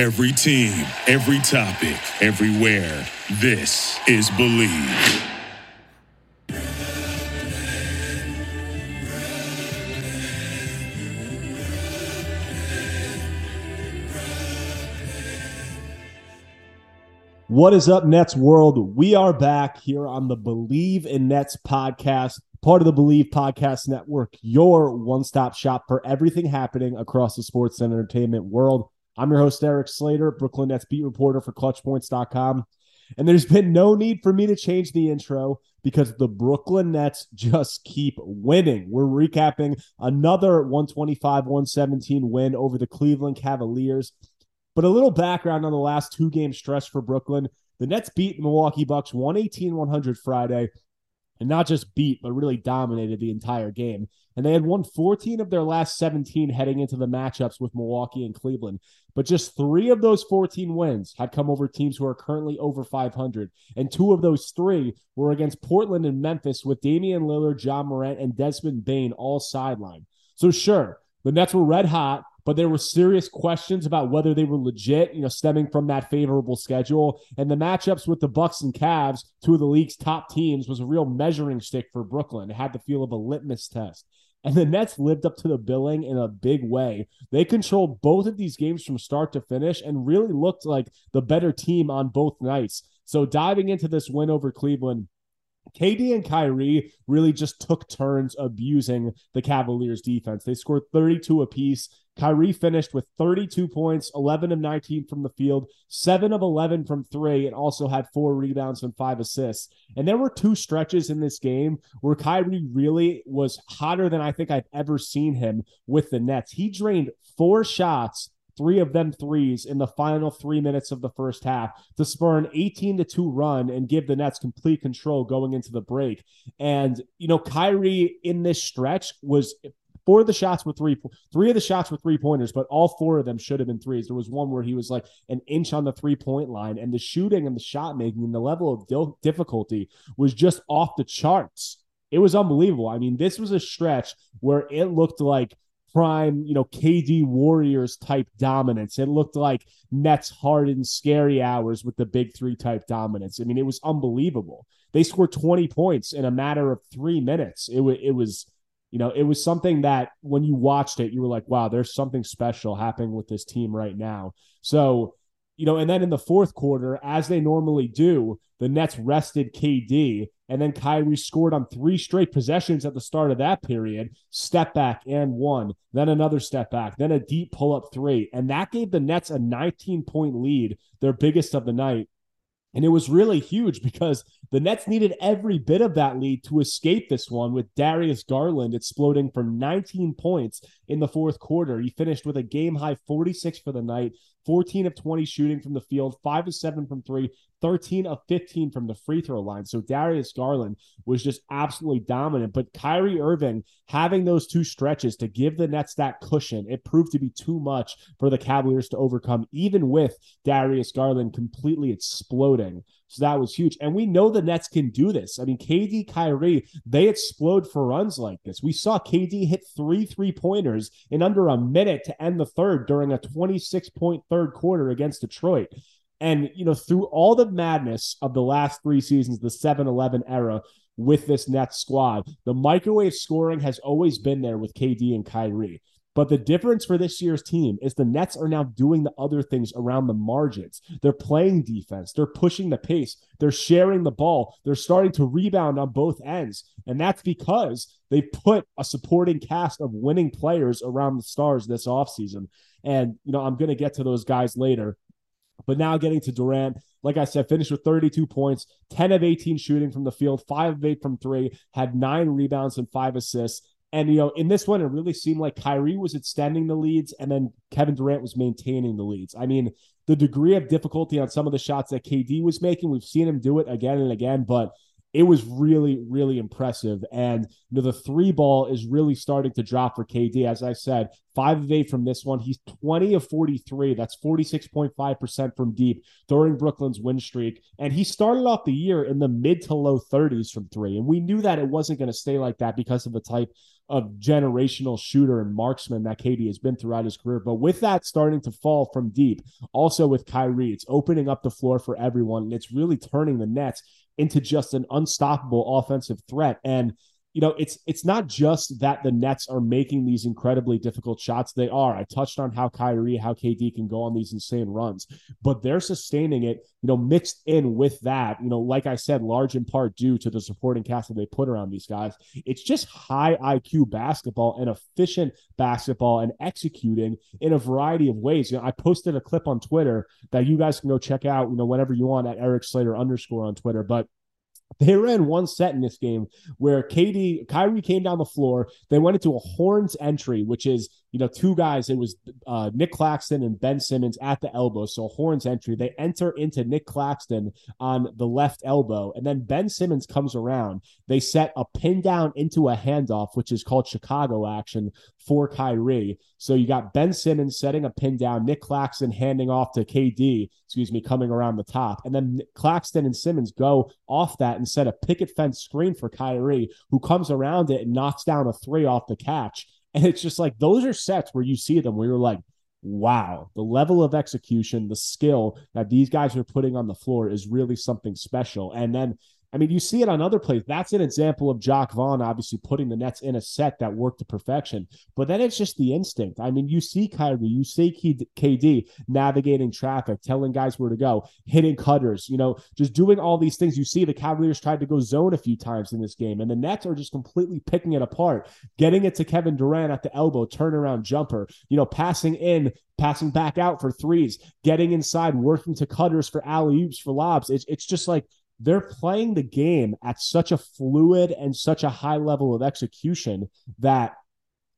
Every team, every topic, everywhere. This is Bleav. What is up, Nets world? We are back here on the Bleav in Nets podcast, part of the Bleav Podcast Network, your one stop shop for everything happening across the sports and entertainment world. I'm your host, Eric Slater, Brooklyn Nets beat reporter for ClutchPoints.com. And there's been no need for me to change the intro because the Brooklyn Nets just keep winning. We're recapping another 125 117 win over the Cleveland Cavaliers. But a little background on the last two game stretch for Brooklyn. The Nets beat the Milwaukee Bucks 118 100 Friday, and not just beat, but really dominated the entire game. And they had won 14 of their last 17 heading into the matchups with Milwaukee and Cleveland. But just three of those 14 wins had come over teams who are currently over 500. And two of those three were against Portland and Memphis with Damian Lillard, Ja Morant, and Desmond Bane all sidelined. So, sure, the Nets were red hot but there were serious questions about whether they were legit, you know, stemming from that favorable schedule. And the matchups with the Bucks and Cavs, two of the league's top teams, was a real measuring stick for Brooklyn. It had the feel of a litmus test. And the Nets lived up to the billing in a big way. They controlled both of these games from start to finish and really looked like the better team on both nights. So diving into this win over Cleveland, KD and Kyrie really just took turns abusing the Cavaliers defense. They scored 32 apiece. Kyrie finished with 32 points, 11 of 19 from the field, 7 of 11 from 3 and also had 4 rebounds and 5 assists. And there were two stretches in this game where Kyrie really was hotter than I think I've ever seen him with the Nets. He drained 4 shots three of them threes in the final three minutes of the first half to spur an 18 to 2 run and give the Nets complete control going into the break. And, you know, Kyrie in this stretch was four of the shots were three three of the shots were three pointers but all four of them should have been threes. There was one where he was like an inch on the three point line and the shooting and the shot making and the level of difficulty was just off the charts. It was unbelievable. I mean this was a stretch where it looked like prime, you know, KD Warriors type dominance. It looked like Nets Harden scary hours with the big three type dominance. I mean, it was unbelievable. They scored 20 points in a matter of three minutes. It, w- it was, you know, it was something that when you watched it, you were like, wow, there's something special happening with this team right now. So, you know, and then in the fourth quarter, as they normally do, the Nets rested KD and then Kyrie scored on three straight possessions at the start of that period, step back and one, then another step back, then a deep pull up three. And that gave the Nets a 19 point lead, their biggest of the night. And it was really huge because the Nets needed every bit of that lead to escape this one with Darius Garland exploding for 19 points in the fourth quarter. He finished with a game high 46 for the night, 14 of 20 shooting from the field, 5 of 7 from 3, 13 of 15 from the free throw line. So Darius Garland was just absolutely dominant. But Kyrie Irving having those two stretches to give the Nets that cushion, it proved to be too much for the Cavaliers to overcome, even with Darius Garland completely exploding. So that was huge. And we know the Nets can do this. I mean, KD, Kyrie, they explode for runs like this. We saw KD hit three three pointers in under a minute to end the third during a 26 point third quarter against Detroit. And, you know, through all the madness of the last three seasons, the 7 11 era with this Nets squad, the microwave scoring has always been there with KD and Kyrie. But the difference for this year's team is the Nets are now doing the other things around the margins. They're playing defense, they're pushing the pace, they're sharing the ball, they're starting to rebound on both ends. And that's because they put a supporting cast of winning players around the stars this offseason. And, you know, I'm going to get to those guys later. But now getting to Durant, like I said, finished with 32 points, 10 of 18 shooting from the field, five of eight from three, had nine rebounds and five assists. And you know, in this one, it really seemed like Kyrie was extending the leads, and then Kevin Durant was maintaining the leads. I mean, the degree of difficulty on some of the shots that KD was making, we've seen him do it again and again, but it was really, really impressive. And you know, the three ball is really starting to drop for KD. As I said, five of eight from this one. He's 20 of 43. That's 46.5% from deep during Brooklyn's win streak. And he started off the year in the mid to low 30s from three. And we knew that it wasn't going to stay like that because of the type of generational shooter and marksman that KD has been throughout his career. But with that starting to fall from deep, also with Kyrie, it's opening up the floor for everyone. And it's really turning the Nets into just an unstoppable offensive threat. And you know, it's it's not just that the Nets are making these incredibly difficult shots. They are. I touched on how Kyrie, how KD can go on these insane runs, but they're sustaining it, you know, mixed in with that, you know, like I said, large in part due to the supporting cast that they put around these guys. It's just high IQ basketball and efficient basketball and executing in a variety of ways. You know, I posted a clip on Twitter that you guys can go check out, you know, whenever you want at Eric Slater underscore on Twitter. But they ran one set in this game where KD, Kyrie came down the floor. They went into a horns entry, which is you know, two guys. It was uh, Nic Claxton and Ben Simmons at the elbow. So horns entry. They enter into Nic Claxton on the left elbow, and then Ben Simmons comes around. They set a pin down into a handoff, which is called Chicago action for Kyrie. So you got Ben Simmons setting a pin down, Nic Claxton handing off to KD, excuse me, coming around the top, and then Claxton and Simmons go off that and set a picket fence screen for Kyrie, who comes around it and knocks down a three off the catch. And it's just like those are sets where you see them where you're like, wow, the level of execution, the skill that these guys are putting on the floor is really something special. And then I mean, you see it on other plays. That's an example of Jacque Vaughn obviously putting the Nets in a set that worked to perfection. But then it's just the instinct. I mean, you see Kyrie, you see KD navigating traffic, telling guys where to go, hitting cutters, you know, just doing all these things. You see the Cavaliers tried to go zone a few times in this game, and the Nets are just completely picking it apart, getting it to Kevin Durant at the elbow, turnaround jumper, you know, passing in passing back out for threes, getting inside, working to cutters for alley oops, for lobs. It's, it's just like they're playing the game at such a fluid and such a high level of execution that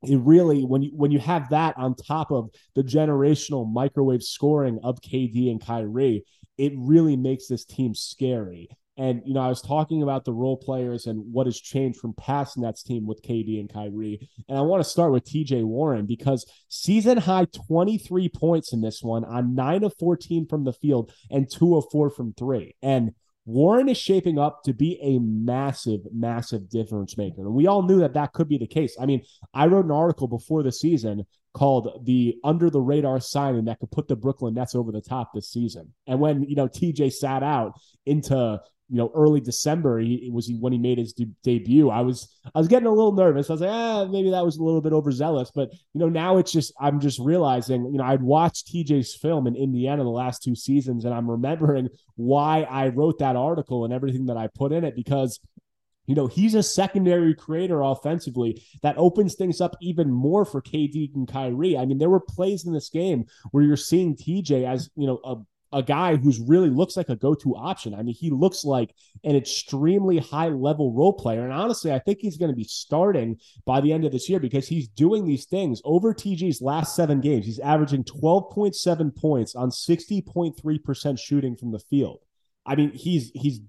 it really when you when you have that on top of the generational microwave scoring of KD and Kyrie, it really makes this team scary. And you know, I was talking about the role players and what has changed from past Nets team with KD and Kyrie. And I want to start with TJ Warren because season high 23 points in this one on 9 of 14 from the field and 2 of 4 from 3. And Warren is shaping up to be a massive, massive difference maker. And we all knew that that could be the case. I mean, I wrote an article before the season called the under the radar signing that could put the Brooklyn Nets over the top this season. And when, you know, TJ sat out into you know early December he was he, when he made his de- debut. I was I was getting a little nervous. I was like, ah, maybe that was a little bit overzealous. But you know now it's just I'm just realizing you know I'd watched TJ's film in Indiana the last two seasons, and I'm remembering why I wrote that article and everything that I put in it because you know, he's a secondary creator offensively that opens things up even more for KD and Kyrie. I mean, there were plays in this game where you're seeing TJ as, you know, a a guy who's really looks like a go-to option. I mean, he looks like an extremely high-level role player. And honestly, I think he's going to be starting by the end of this year because he's doing these things over TJ's last seven games. He's averaging 12.7 points on 60.3% shooting from the field. I mean, he's he's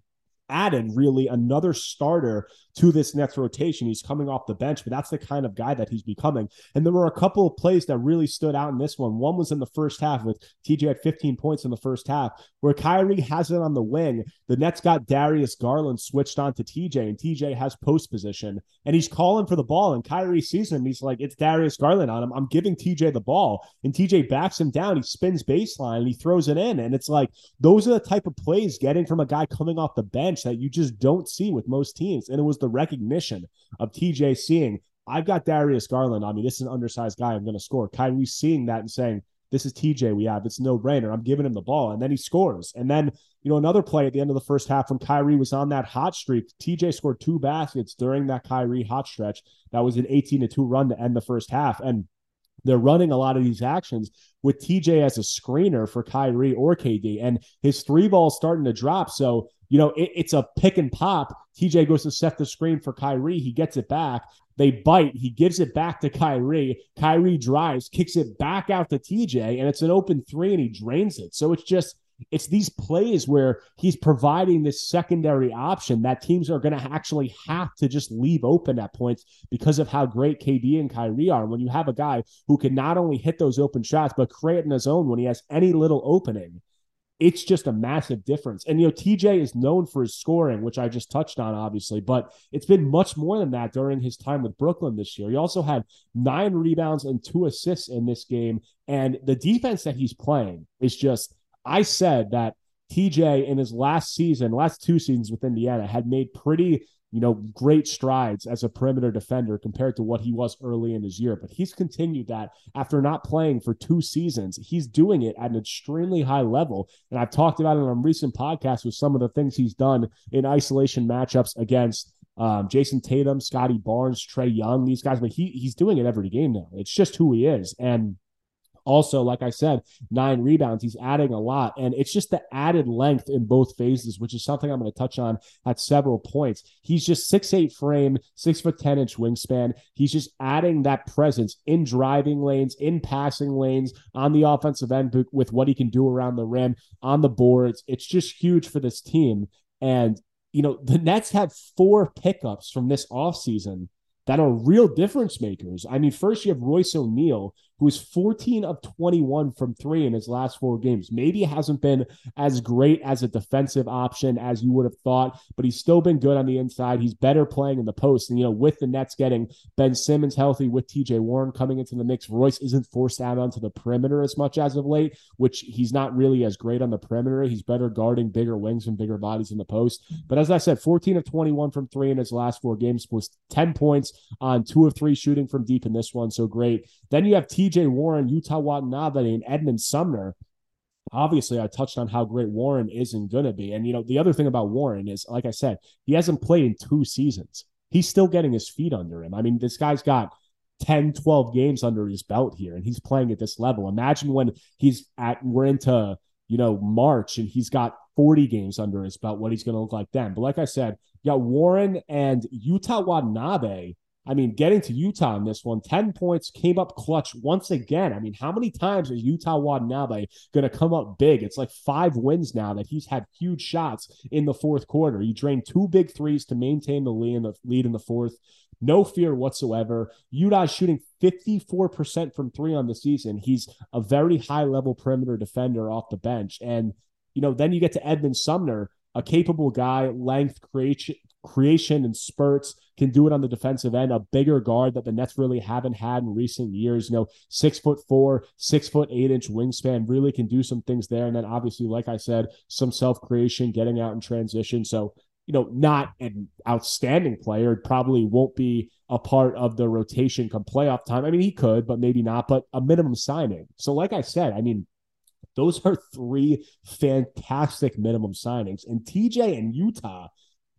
added really another starter to this Nets rotation. He's coming off the bench, but that's the kind of guy that he's becoming. And there were a couple of plays that really stood out in this one. One was in the first half with TJ at 15 points in the first half, where Kyrie has it on the wing. The Nets got Darius Garland switched on to TJ, and TJ has post position, and he's calling for the ball. And Kyrie sees him. He's like, "It's Darius Garland on him. I'm giving TJ the ball." And TJ backs him down. He spins baseline and he throws it in. And it's like those are the type of plays getting from a guy coming off the bench that you just don't see with most teams. And it was the recognition of TJ seeing, I've got Darius Garland on me. This is an undersized guy. I'm going to score. Kyrie seeing that and saying, this is TJ we have. It's no brainer. I'm giving him the ball. And then he scores. And then, you know, another play at the end of the first half when Kyrie was on that hot streak. TJ scored two baskets during that Kyrie hot stretch. That was an 18 to 2 run to end the first half. And they're running a lot of these actions with TJ as a screener for Kyrie or KD, and his three ball starting to drop. So, you know, it, it's a pick and pop. TJ goes to set the screen for Kyrie. He gets it back. They bite. He gives it back to Kyrie. Kyrie drives, kicks it back out to TJ, and it's an open three, and he drains it. So it's just it's these plays where he's providing this secondary option that teams are going to actually have to just leave open at points because of how great KD and Kyrie are. When you have a guy who can not only hit those open shots, but create in his own when he has any little opening, it's just a massive difference. And, you know, TJ is known for his scoring, which I just touched on, obviously, but it's been much more than that during his time with Brooklyn this year. He also had nine rebounds and two assists in this game. And the defense that he's playing is just, I said that TJ in his last season, last two seasons with Indiana, had made pretty you know, great strides as a perimeter defender compared to what he was early in his year. But he's continued that after not playing for two seasons. He's doing it at an extremely high level. And I've talked about it on recent podcasts with some of the things he's done in isolation matchups against um, Jayson Tatum, Scottie Barnes, Trae Young, these guys. But he he's doing it every game now. It's just who he is. And also, like I said, nine rebounds. He's adding a lot. And it's just the added length in both phases, which is something I'm going to touch on at several points. He's just six eight frame, six foot 10 inch wingspan. He's just adding that presence in driving lanes, in passing lanes, on the offensive end with what he can do around the rim, on the boards. It's just huge for this team. And, you know, the Nets have four pickups from this offseason that are real difference makers. I mean, first you have Royce O'Neale, who is 14 of 21 from three in his last four games. Maybe hasn't been as great as a defensive option as you would have thought, but he's still been good on the inside. He's better playing in the post. And, you know, with the Nets getting Ben Simmons healthy, with TJ Warren coming into the mix, Royce isn't forced out onto the perimeter as much as of late, which he's not really as great on the perimeter. He's better guarding bigger wings and bigger bodies in the post. But as I said, 14 of 21 from three in his last four games was 10 points on two of three shooting from deep in this one. So great. Then you have TJ TJ Warren, Yuta Watanabe, and Edmond Sumner. Obviously, I touched on how great Warren is and going to be. And, you know, the other thing about Warren is, like I said, he hasn't played in two seasons. He's still getting his feet under him. I mean, this guy's got 10, 12 games under his belt here, and he's playing at this level. Imagine when he's at, we're into, you know, March and he's got 40 games under his belt, what he's going to look like then. But like I said, you got Warren and Yuta Watanabe I mean, getting to Yuta in this one, 10 points, came up clutch once again. I mean, how many times is Yuta Watanabe going to come up big? It's like five wins now that he's had huge shots in the fourth quarter. He drained two big threes to maintain the lead in the, lead in the fourth. No fear whatsoever. Yuta shooting 54% from three on the season. He's a very high level perimeter defender off the bench. And, you know, then you get to Edmond Sumner, a capable guy, length, creation, creation and spurts, can do it on the defensive end, a bigger guard that the Nets really haven't had in recent years. You know, six foot four, six foot eight inch wingspan, really can do some things there. And then obviously, like I said, some self creation, getting out in transition. So, you know, not an outstanding player, probably won't be a part of the rotation come playoff time. I mean, he could, but maybe not, but a minimum signing. So, like I said, I mean, those are three fantastic minimum signings. And TJ and Yuta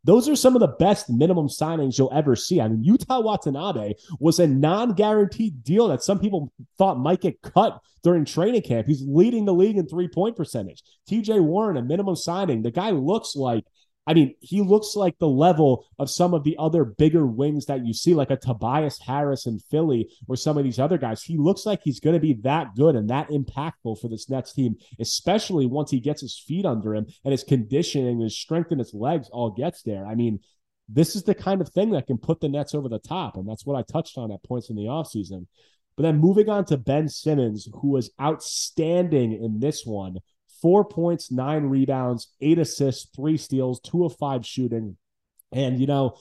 those are some of the best minimum signings you'll ever see. I mean, Yuta Watanabe was a non guaranteed deal that some people thought might get cut during training camp. He's leading the league in three point percentage. TJ Warren, a minimum signing. The guy looks like I mean, he looks like the level of some of the other bigger wings that you see, like a Tobias Harris in Philly or some of these other guys. He looks like he's going to be that good and that impactful for this Nets team, especially once he gets his feet under him and his conditioning, and his strength in his legs all gets there. I mean, this is the kind of thing that can put the Nets over the top. And that's what I touched on at points in the offseason. But then moving on to Ben Simmons, who was outstanding in this one four points, nine rebounds, eight assists, three steals, two of five shooting. And, you know,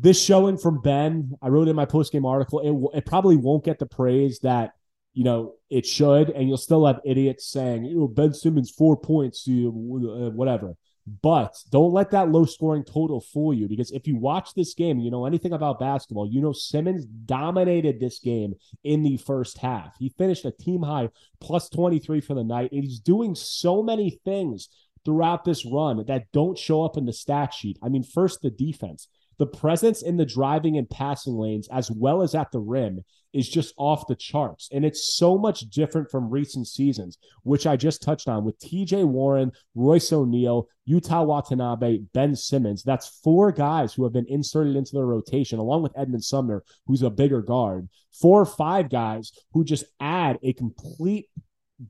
this showing from Ben, I wrote in my postgame article, it, it probably won't get the praise that, you know, it should. And you'll still have idiots saying, you know, Ben Simmons, four points, you, uh, whatever. But don't let that low scoring total fool you because if you watch this game, you know anything about basketball, you know Simmons dominated this game in the first half. He finished a team high plus 23 for the night, and he's doing so many things throughout this run that don't show up in the stat sheet. I mean, first, the defense. The presence in the driving and passing lanes, as well as at the rim, is just off the charts. And it's so much different from recent seasons, which I just touched on with TJ Warren, Royce O'Neale, Yuta Watanabe, Ben Simmons. That's four guys who have been inserted into the rotation, along with Edmond Sumner, who's a bigger guard. Four or five guys who just add a complete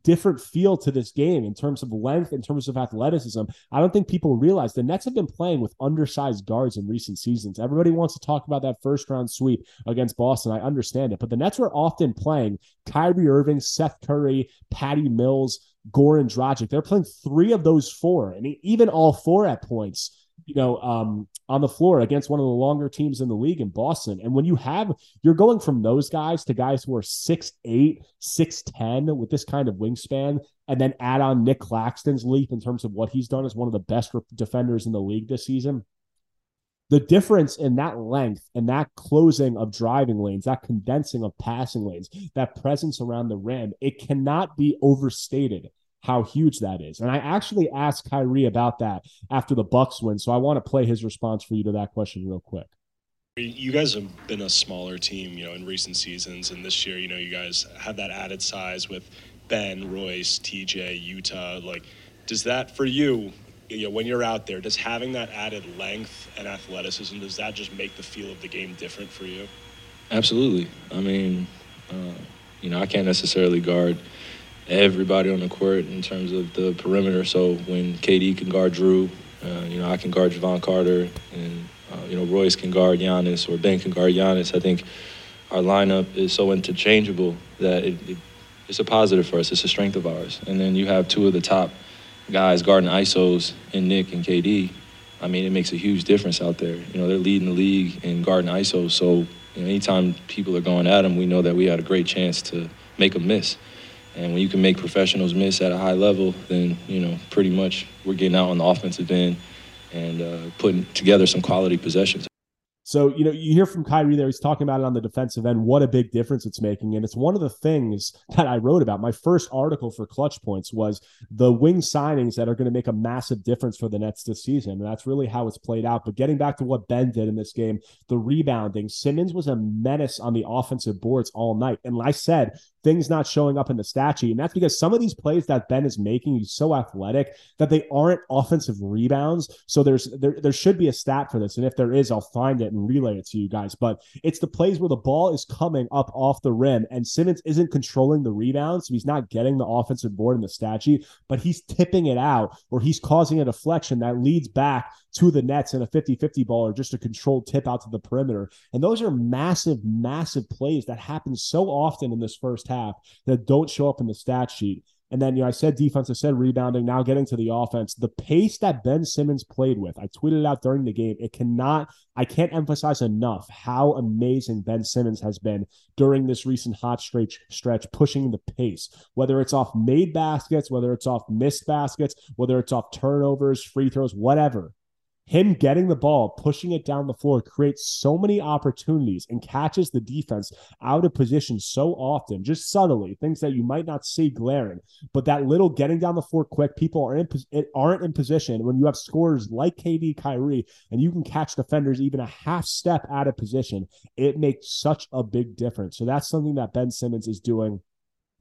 different feel to this game in terms of length, in terms of athleticism. I don't think people realize the Nets have been playing with undersized guards in recent seasons. Everybody wants to talk about that first round sweep against Boston. I understand it, but the Nets were often playing Kyrie Irving, Seth Curry, Patty Mills, Goran Dragic. They're playing three of those four, and even all four at points you know, um, on the floor against one of the longer teams in the league in Boston. And when you have, you're going from those guys to guys who are six eight, six ten with this kind of wingspan, and then add on Nic Claxton's leap in terms of what he's done as one of the best defenders in the league this season. The difference in that length and that closing of driving lanes, that condensing of passing lanes, that presence around the rim, it cannot be overstated how huge that is. And I actually asked Kyrie about that after the Bucks win. So I want to play his response for you to that question real quick. You guys have been a smaller team, you know, in recent seasons, and this year, you know, you guys have that added size with Ben, Royce, TJ, Yuta. Like, does that for you, you know, when you're out there, does having that added length and athleticism does that just make the feel of the game different for you? Absolutely. I mean, uh, you know, I can't necessarily guard everybody on the court in terms of the perimeter. So when KD can guard Jrue, uh, you know, I can guard Jevon Carter, and uh, you know, Royce can guard Giannis, or Ben can guard Giannis. I think our lineup is so interchangeable that it, it, it's a positive for us. It's a strength of ours. And then you have two of the top guys guarding ISOs in Nick and KD. I mean, it makes a huge difference out there. You know, they're leading the league in guarding ISOs. So you know, anytime people are going at them, we know that we had a great chance to make a miss. And when you can make professionals miss at a high level, then you know pretty much we're getting out on the offensive end and uh, putting together some quality possessions. So, you know, you hear from Kyrie there, he's talking about it on the defensive end, what a big difference it's making. And it's one of the things that I wrote about. My first article for Clutch Points was the wing signings that are going to make a massive difference for the Nets this season. And that's really how it's played out. But getting back to what Ben did in this game, the rebounding, Simmons was a menace on the offensive boards all night. And I said, things not showing up in the stat sheet. And that's because some of these plays that Ben is making, he's so athletic that they aren't offensive rebounds. So there's there, there should be a stat for this. And if there is, I'll find it and relay it to you guys. But it's the plays where the ball is coming up off the rim and Simmons isn't controlling the rebound. So he's not getting the offensive board in the stat sheet, but he's tipping it out or he's causing a deflection that leads back to the Nets in a 50 50 ball or just a controlled tip out to the perimeter. And those are massive, massive plays that happen so often in this first half that don't show up in the stat sheet. And then, you know, I said defense, I said rebounding. Now getting to the offense, the pace that Ben Simmons played with, I tweeted out during the game. It cannot, I can't emphasize enough how amazing Ben Simmons has been during this recent hot stretch, stretch pushing the pace, whether it's off made baskets, whether it's off missed baskets, whether it's off turnovers, free throws, whatever him getting the ball, pushing it down the floor creates so many opportunities and catches the defense out of position so often, just subtly, things that you might not see glaring. But that little getting down the floor quick, people are in, aren't in position when you have scorers like KD, Kyrie, and you can catch defenders even a half step out of position. It makes such a big difference. So that's something that Ben Simmons is doing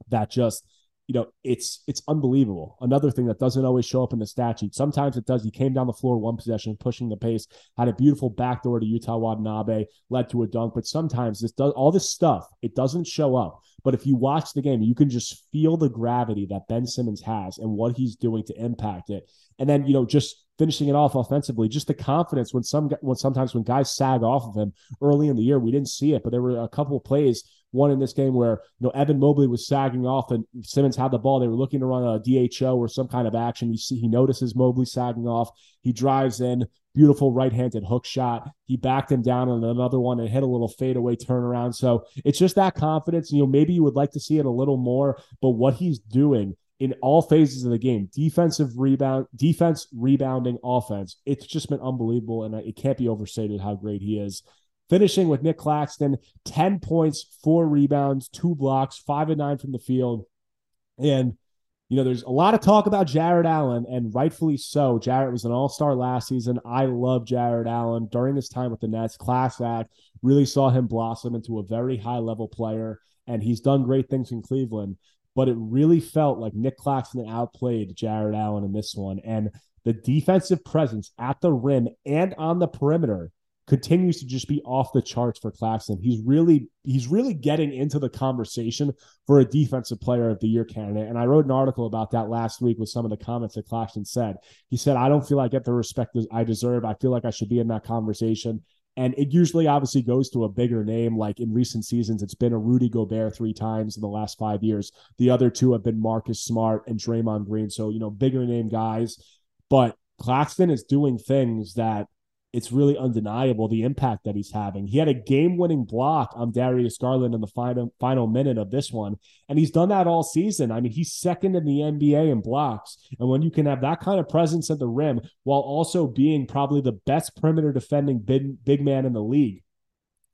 that just – you know, it's it's unbelievable. Another thing that doesn't always show up in the stat sheet. Sometimes it does. He came down the floor one possession, pushing the pace, had a beautiful backdoor to Yuta Watanabe, led to a dunk. But sometimes this does all this stuff, it doesn't show up. But if you watch the game, you can just feel the gravity that Ben Simmons has and what he's doing to impact it. And then, you know, just finishing it off offensively, just the confidence when some when sometimes when guys sag off of him early in the year, we didn't see it, but there were a couple of plays one in this game where you know Evan Mobley was sagging off and Simmons had the ball. They were looking to run a DHO or some kind of action. You see, he notices Mobley sagging off. He drives in, beautiful right-handed hook shot. He backed him down on another one and hit a little fadeaway turnaround. So it's just that confidence. You know, maybe you would like to see it a little more, but what he's doing in all phases of the game defensive rebound defense rebounding offense it's just been unbelievable and it can't be overstated how great he is finishing with Nic Claxton, 10 points, four rebounds, two blocks, five and nine from the field. And, you know, there's a lot of talk about Jarrett Allen, and rightfully so. Jarrett was an all star last season. I love Jarrett Allen during his time with the Nets. Class act really saw him blossom into a very high level player, and he's done great things in Cleveland. But it really felt like Nic Claxton outplayed Jarrett Allen in this one. And the defensive presence at the rim and on the perimeter continues to just be off the charts for Claxton. He's really he's really getting into the conversation for a defensive player of the year candidate. And I wrote an article about that last week with some of the comments that Claxton said. He said, I don't feel I get the respect I deserve. I feel like I should be in that conversation. And it usually obviously goes to a bigger name. Like in recent seasons, it's been a Rudy Gobert three times in the last five years. The other two have been Marcus Smart and Draymond Green. So, you know, bigger name guys. But Claxton is doing things that it's really undeniable the impact that he's having. He had a game-winning block on Darius Garland in the final final minute of this one, and he's done that all season. I mean, he's second in the NBA in blocks, and when you can have that kind of presence at the rim while also being probably the best perimeter defending big, big man in the league,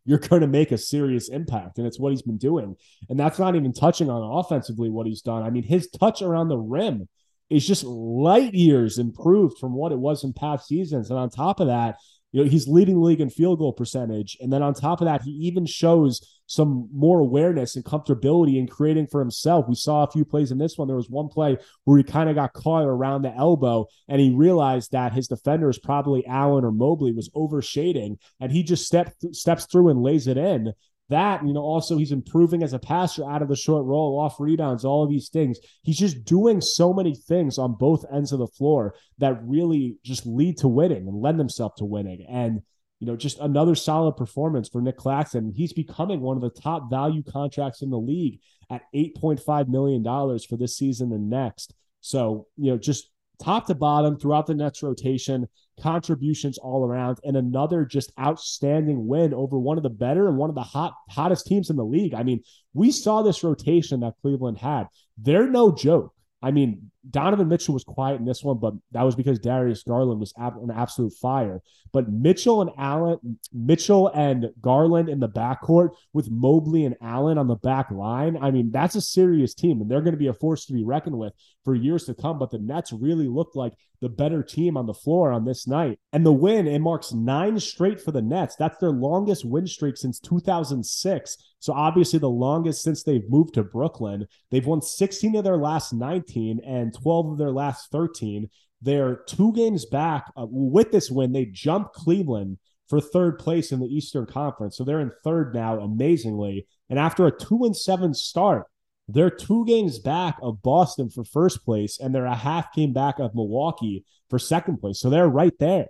you're going to make a serious impact, and it's what he's been doing. And that's not even touching on offensively what he's done. I mean, his touch around the rim is just light years improved from what it was in past seasons. And on top of that, you know, he's leading league in field goal percentage. And then on top of that, he even shows some more awareness and comfortability in creating for himself. We saw a few plays in this one. There was one play where he kind of got caught around the elbow and he realized that his defender is probably Allen or Mobley was overshading and he just stepped steps through and lays it in that, you know, also he's improving as a passer out of the short roll, off rebounds, all of these things. He's just doing so many things on both ends of the floor that really just lead to winning and lend themselves to winning. And, you know, just another solid performance for Nic Claxton. He's becoming one of the top value contracts in the league at $8.5 million for this season and next. So, you know, just top to bottom throughout the Nets rotation, contributions all around, and another just outstanding win over one of the better and one of the hot hottest teams in the league. I mean, we saw this rotation that Cleveland had. They're no joke. I mean, Donovan Mitchell was quiet in this one, but that was because Darius Garland was an absolute fire. But Mitchell and Allen, Mitchell and Garland in the backcourt with Mobley and Allen on the back line. I mean, that's a serious team, and they're going to be a force to be reckoned with for years to come. But the Nets really looked like the better team on the floor on this night. And the win, it marks nine straight for the Nets. That's their longest win streak since 2006. So obviously the longest since they've moved to Brooklyn. They've won 16 of their last 19 and 12 of their last 13. They're two games back. Uh, with this win, they jumped Cleveland for third place in the Eastern Conference. So they're in third now, amazingly. And after a two and seven start, they're two games back of Boston for first place, and they're a half game back of Milwaukee for second place. So they're right there.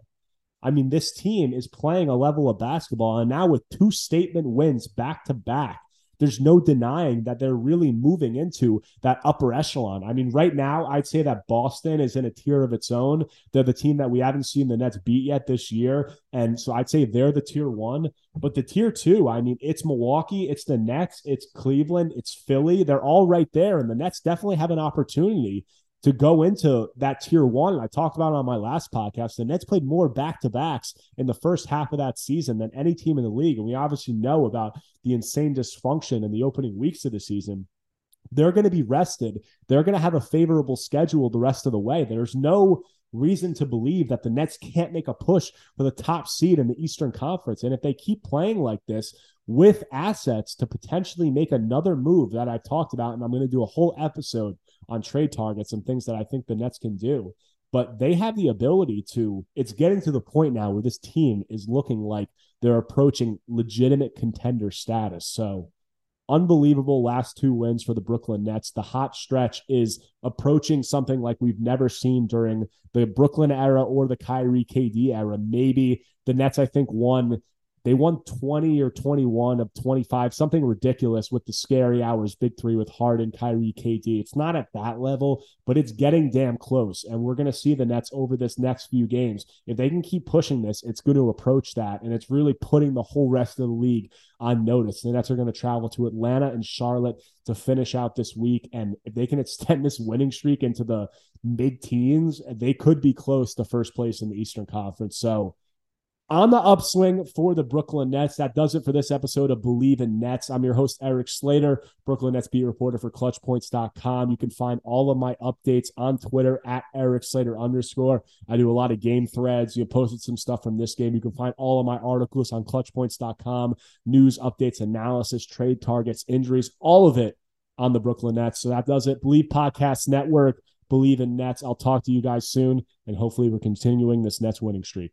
I mean, this team is playing a level of basketball, and now with two statement wins back to back, there's no denying that they're really moving into that upper echelon. I mean, right now, I'd say that Boston is in a tier of its own. They're the team that we haven't seen the Nets beat yet this year. And so I'd say they're the tier one. But the tier two, I mean, it's Milwaukee, it's the Nets, it's Cleveland, it's Philly. They're all right there. And the Nets definitely have an opportunity to go into that tier one. And I talked about it on my last podcast. The Nets played more back to backs in the first half of that season than any team in the league. And we obviously know about the insane dysfunction in the opening weeks of the season. They're going to be rested. They're going to have a favorable schedule the rest of the way. There's no reason to believe that the Nets can't make a push for the top seed in the Eastern Conference. And if they keep playing like this with assets to potentially make another move that I've talked about, and I'm going to do a whole episode on trade targets and things that I think the Nets can do. But they have the ability to, it's getting to the point now where this team is looking like they're approaching legitimate contender status. So, unbelievable last two wins for the Brooklyn Nets. The hot stretch is approaching something like we've never seen during the Brooklyn era or the Kyrie KD era. Maybe the Nets, I think, won they won 20 or 21 of 25, something ridiculous with the scary hours big three with Harden, Kyrie, KD. It's not at that level, but it's getting damn close. And we're going to see the Nets over this next few games. If they can keep pushing this, it's going to approach that. And it's really putting the whole rest of the league on notice. The Nets are going to travel to Atlanta and Charlotte to finish out this week. And if they can extend this winning streak into the mid teens, they could be close to first place in the Eastern Conference. So, on the upswing for the Brooklyn Nets. That does it for this episode of Bleav in Nets. I'm your host, Eric Slater, Brooklyn Nets beat reporter for clutchpoints.com. You can find all of my updates on Twitter at Eric Slater underscore. I do a lot of game threads. You posted some stuff from this game. You can find all of my articles on clutchpoints.com, news, updates, analysis, trade targets, injuries, all of it on the Brooklyn Nets. So that does it. Bleav Podcast Network, Bleav in Nets. I'll talk to you guys soon, and hopefully we're continuing this Nets winning streak.